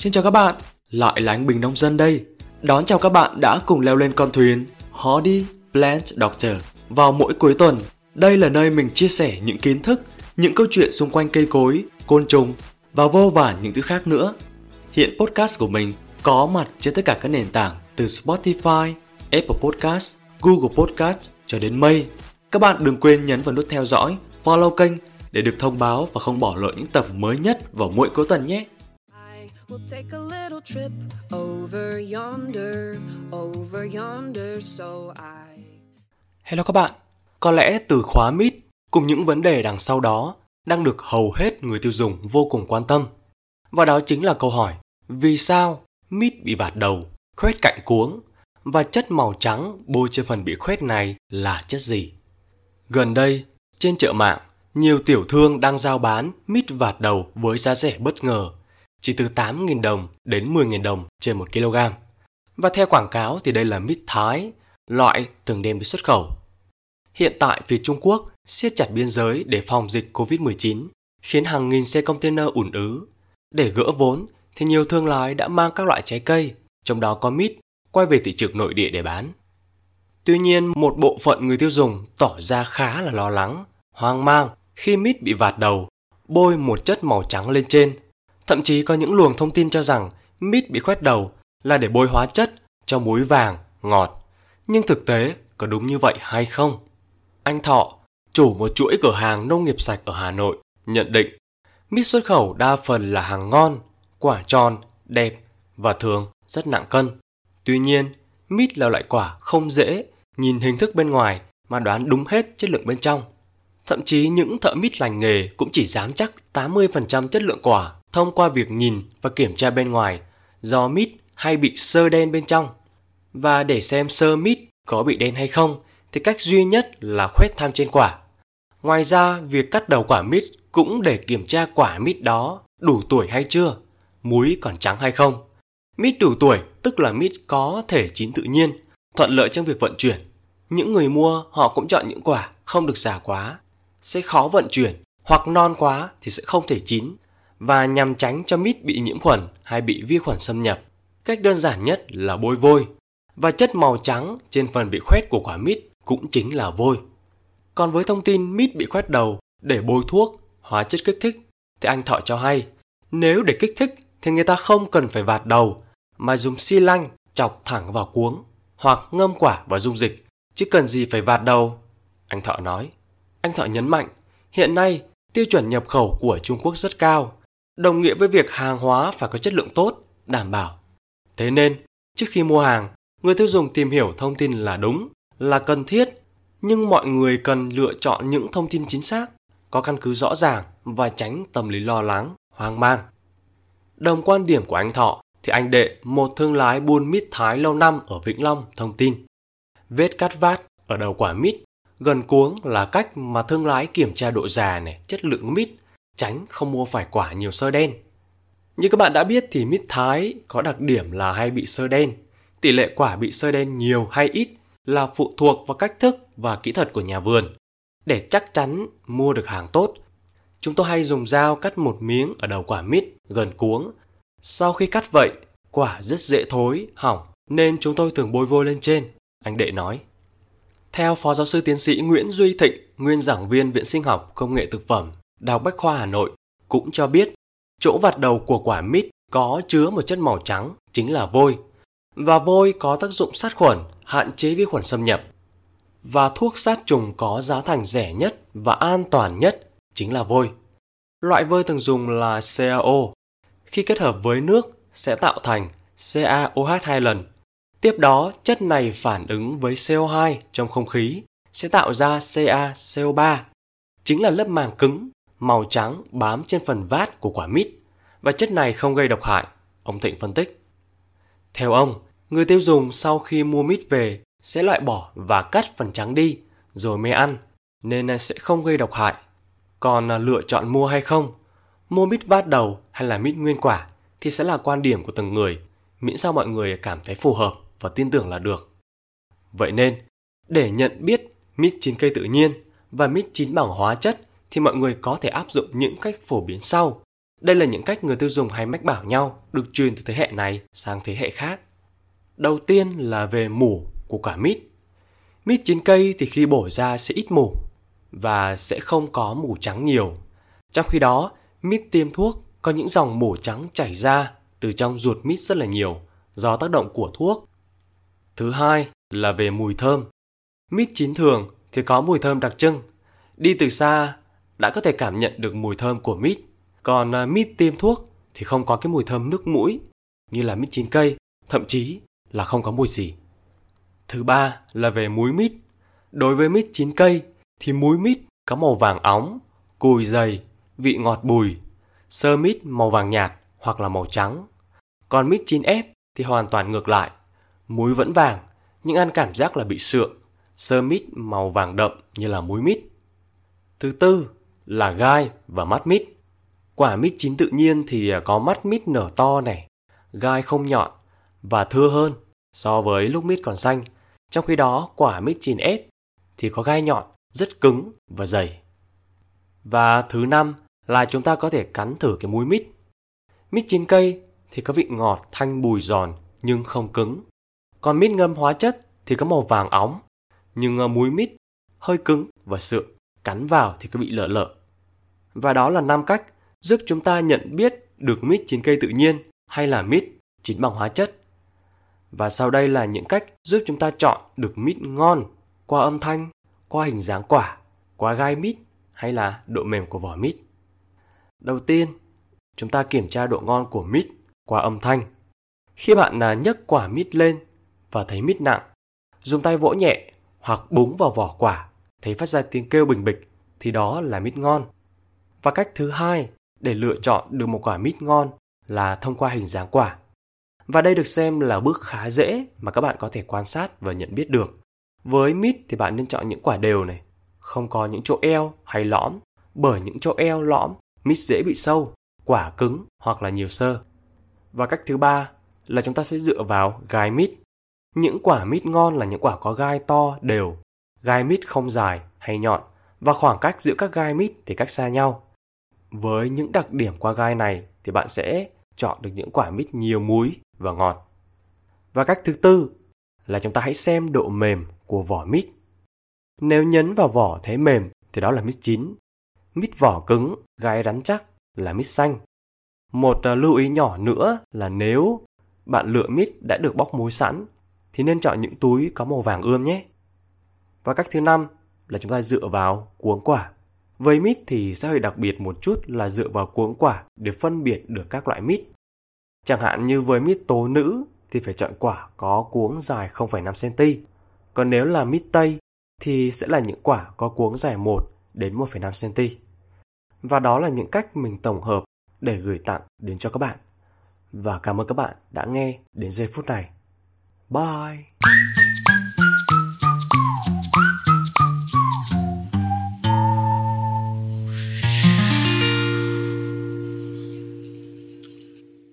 Xin chào các bạn, lại là anh Bình Nông Dân đây. Đón chào các bạn đã cùng leo lên con thuyền Hardy Plant Doctor vào mỗi cuối tuần. Đây là nơi mình chia sẻ những kiến thức, những câu chuyện xung quanh cây cối, côn trùng và vô vàn những thứ khác nữa. Hiện podcast của mình có mặt trên tất cả các nền tảng từ Spotify, Apple Podcast, Google Podcast cho đến Mây. Các bạn đừng quên nhấn vào nút theo dõi, follow kênh để được thông báo và không bỏ lỡ những tập mới nhất vào mỗi cuối tuần nhé. We'll take a little trip over yonder, over yonder, so I... Hello các bạn, có lẽ từ khóa mít cùng những vấn đề đằng sau đó đang được hầu hết người tiêu dùng vô cùng quan tâm. Và đó chính là câu hỏi, vì sao mít bị vạt đầu, khuét cạnh cuống và chất màu trắng bôi trên phần bị khuét này là chất gì? Gần đây, trên chợ mạng, nhiều tiểu thương đang giao bán mít vạt đầu với giá rẻ bất ngờ chỉ từ 8.000 đồng đến 10.000 đồng trên 1 kg. Và theo quảng cáo thì đây là mít Thái, loại thường đem đi xuất khẩu. Hiện tại phía Trung Quốc siết chặt biên giới để phòng dịch Covid-19, khiến hàng nghìn xe container ủn ứ. Để gỡ vốn thì nhiều thương lái đã mang các loại trái cây, trong đó có mít, quay về thị trường nội địa để bán. Tuy nhiên, một bộ phận người tiêu dùng tỏ ra khá là lo lắng, hoang mang khi mít bị vạt đầu, bôi một chất màu trắng lên trên Thậm chí có những luồng thông tin cho rằng mít bị khoét đầu là để bôi hóa chất cho muối vàng, ngọt. Nhưng thực tế có đúng như vậy hay không? Anh Thọ, chủ một chuỗi cửa hàng nông nghiệp sạch ở Hà Nội, nhận định mít xuất khẩu đa phần là hàng ngon, quả tròn, đẹp và thường rất nặng cân. Tuy nhiên, mít là loại quả không dễ nhìn hình thức bên ngoài mà đoán đúng hết chất lượng bên trong. Thậm chí những thợ mít lành nghề cũng chỉ dám chắc 80% chất lượng quả thông qua việc nhìn và kiểm tra bên ngoài do mít hay bị sơ đen bên trong. Và để xem sơ mít có bị đen hay không thì cách duy nhất là khoét tham trên quả. Ngoài ra, việc cắt đầu quả mít cũng để kiểm tra quả mít đó đủ tuổi hay chưa, muối còn trắng hay không. Mít đủ tuổi tức là mít có thể chín tự nhiên, thuận lợi trong việc vận chuyển. Những người mua họ cũng chọn những quả không được già quá, sẽ khó vận chuyển hoặc non quá thì sẽ không thể chín và nhằm tránh cho mít bị nhiễm khuẩn hay bị vi khuẩn xâm nhập. Cách đơn giản nhất là bôi vôi và chất màu trắng trên phần bị khoét của quả mít cũng chính là vôi. Còn với thông tin mít bị khoét đầu để bôi thuốc, hóa chất kích thích thì anh Thọ cho hay nếu để kích thích thì người ta không cần phải vạt đầu mà dùng xi lanh chọc thẳng vào cuống hoặc ngâm quả vào dung dịch chứ cần gì phải vạt đầu. Anh Thọ nói. Anh Thọ nhấn mạnh hiện nay tiêu chuẩn nhập khẩu của Trung Quốc rất cao đồng nghĩa với việc hàng hóa phải có chất lượng tốt, đảm bảo. Thế nên, trước khi mua hàng, người tiêu dùng tìm hiểu thông tin là đúng, là cần thiết, nhưng mọi người cần lựa chọn những thông tin chính xác, có căn cứ rõ ràng và tránh tâm lý lo lắng, hoang mang. Đồng quan điểm của anh Thọ thì anh Đệ, một thương lái buôn mít Thái lâu năm ở Vĩnh Long, thông tin. Vết cắt vát ở đầu quả mít gần cuống là cách mà thương lái kiểm tra độ già này, chất lượng mít tránh không mua phải quả nhiều sơ đen. Như các bạn đã biết thì mít Thái có đặc điểm là hay bị sơ đen. Tỷ lệ quả bị sơ đen nhiều hay ít là phụ thuộc vào cách thức và kỹ thuật của nhà vườn. Để chắc chắn mua được hàng tốt, chúng tôi hay dùng dao cắt một miếng ở đầu quả mít gần cuống. Sau khi cắt vậy, quả rất dễ thối, hỏng nên chúng tôi thường bôi vôi lên trên, anh Đệ nói. Theo Phó Giáo sư Tiến sĩ Nguyễn Duy Thịnh, nguyên giảng viên Viện Sinh học Công nghệ Thực phẩm Đại học Bách khoa Hà Nội cũng cho biết chỗ vặt đầu của quả mít có chứa một chất màu trắng chính là vôi. Và vôi có tác dụng sát khuẩn, hạn chế vi khuẩn xâm nhập. Và thuốc sát trùng có giá thành rẻ nhất và an toàn nhất chính là vôi. Loại vôi thường dùng là CaO. Khi kết hợp với nước sẽ tạo thành CaOH 2 lần. Tiếp đó, chất này phản ứng với CO2 trong không khí sẽ tạo ra CaCO3, chính là lớp màng cứng màu trắng bám trên phần vát của quả mít và chất này không gây độc hại, ông Thịnh phân tích. Theo ông, người tiêu dùng sau khi mua mít về sẽ loại bỏ và cắt phần trắng đi rồi mới ăn nên sẽ không gây độc hại. Còn à, lựa chọn mua hay không, mua mít vát đầu hay là mít nguyên quả thì sẽ là quan điểm của từng người, miễn sao mọi người cảm thấy phù hợp và tin tưởng là được. Vậy nên, để nhận biết mít chín cây tự nhiên và mít chín bằng hóa chất thì mọi người có thể áp dụng những cách phổ biến sau Đây là những cách người tiêu dùng hay mách bảo nhau được truyền từ thế hệ này sang thế hệ khác. Đầu tiên là về mủ của quả mít. Mít chín cây thì khi bổ ra sẽ ít mủ và sẽ không có mủ trắng nhiều. Trong khi đó, mít tiêm thuốc có những dòng mủ trắng chảy ra từ trong ruột mít rất là nhiều do tác động của thuốc. Thứ hai là về mùi thơm. Mít chín thường thì có mùi thơm đặc trưng. Đi từ xa đã có thể cảm nhận được mùi thơm của mít. Còn à, mít tiêm thuốc thì không có cái mùi thơm nước mũi như là mít chín cây, thậm chí là không có mùi gì. Thứ ba là về muối mít. Đối với mít chín cây thì muối mít có màu vàng óng, cùi dày, vị ngọt bùi, sơ mít màu vàng nhạt hoặc là màu trắng. Còn mít chín ép thì hoàn toàn ngược lại. Muối vẫn vàng, nhưng ăn cảm giác là bị sượng. Sơ mít màu vàng đậm như là muối mít. Thứ tư là gai và mắt mít. Quả mít chín tự nhiên thì có mắt mít nở to này, gai không nhọn và thưa hơn so với lúc mít còn xanh. Trong khi đó quả mít chín ép thì có gai nhọn, rất cứng và dày. Và thứ năm là chúng ta có thể cắn thử cái muối mít. Mít chín cây thì có vị ngọt thanh bùi giòn nhưng không cứng. Còn mít ngâm hóa chất thì có màu vàng óng, nhưng ờ, muối mít hơi cứng và sượng, cắn vào thì cứ bị lở lở Và đó là năm cách giúp chúng ta nhận biết được mít chín cây tự nhiên hay là mít chín bằng hóa chất. Và sau đây là những cách giúp chúng ta chọn được mít ngon qua âm thanh, qua hình dáng quả, qua gai mít hay là độ mềm của vỏ mít. Đầu tiên, chúng ta kiểm tra độ ngon của mít qua âm thanh. Khi bạn à, nhấc quả mít lên và thấy mít nặng, dùng tay vỗ nhẹ hoặc búng vào vỏ quả, thấy phát ra tiếng kêu bình bịch thì đó là mít ngon. Và cách thứ hai để lựa chọn được một quả mít ngon là thông qua hình dáng quả. Và đây được xem là bước khá dễ mà các bạn có thể quan sát và nhận biết được. Với mít thì bạn nên chọn những quả đều này, không có những chỗ eo hay lõm, bởi những chỗ eo lõm mít dễ bị sâu, quả cứng hoặc là nhiều sơ. Và cách thứ ba là chúng ta sẽ dựa vào gai mít. Những quả mít ngon là những quả có gai to, đều, gai mít không dài hay nhọn và khoảng cách giữa các gai mít thì cách xa nhau. Với những đặc điểm qua gai này thì bạn sẽ chọn được những quả mít nhiều muối và ngọt. Và cách thứ tư là chúng ta hãy xem độ mềm của vỏ mít. Nếu nhấn vào vỏ thấy mềm thì đó là mít chín. Mít vỏ cứng, gai rắn chắc là mít xanh. Một à, lưu ý nhỏ nữa là nếu bạn lựa mít đã được bóc muối sẵn thì nên chọn những túi có màu vàng ươm nhé. Và cách thứ năm là chúng ta dựa vào cuống quả. Với mít thì sẽ hơi đặc biệt một chút là dựa vào cuống quả để phân biệt được các loại mít. Chẳng hạn như với mít tố nữ thì phải chọn quả có cuống dài 0,5cm. Còn nếu là mít tây thì sẽ là những quả có cuống dài 1 đến 1,5cm. Và đó là những cách mình tổng hợp để gửi tặng đến cho các bạn. Và cảm ơn các bạn đã nghe đến giây phút này. Bye!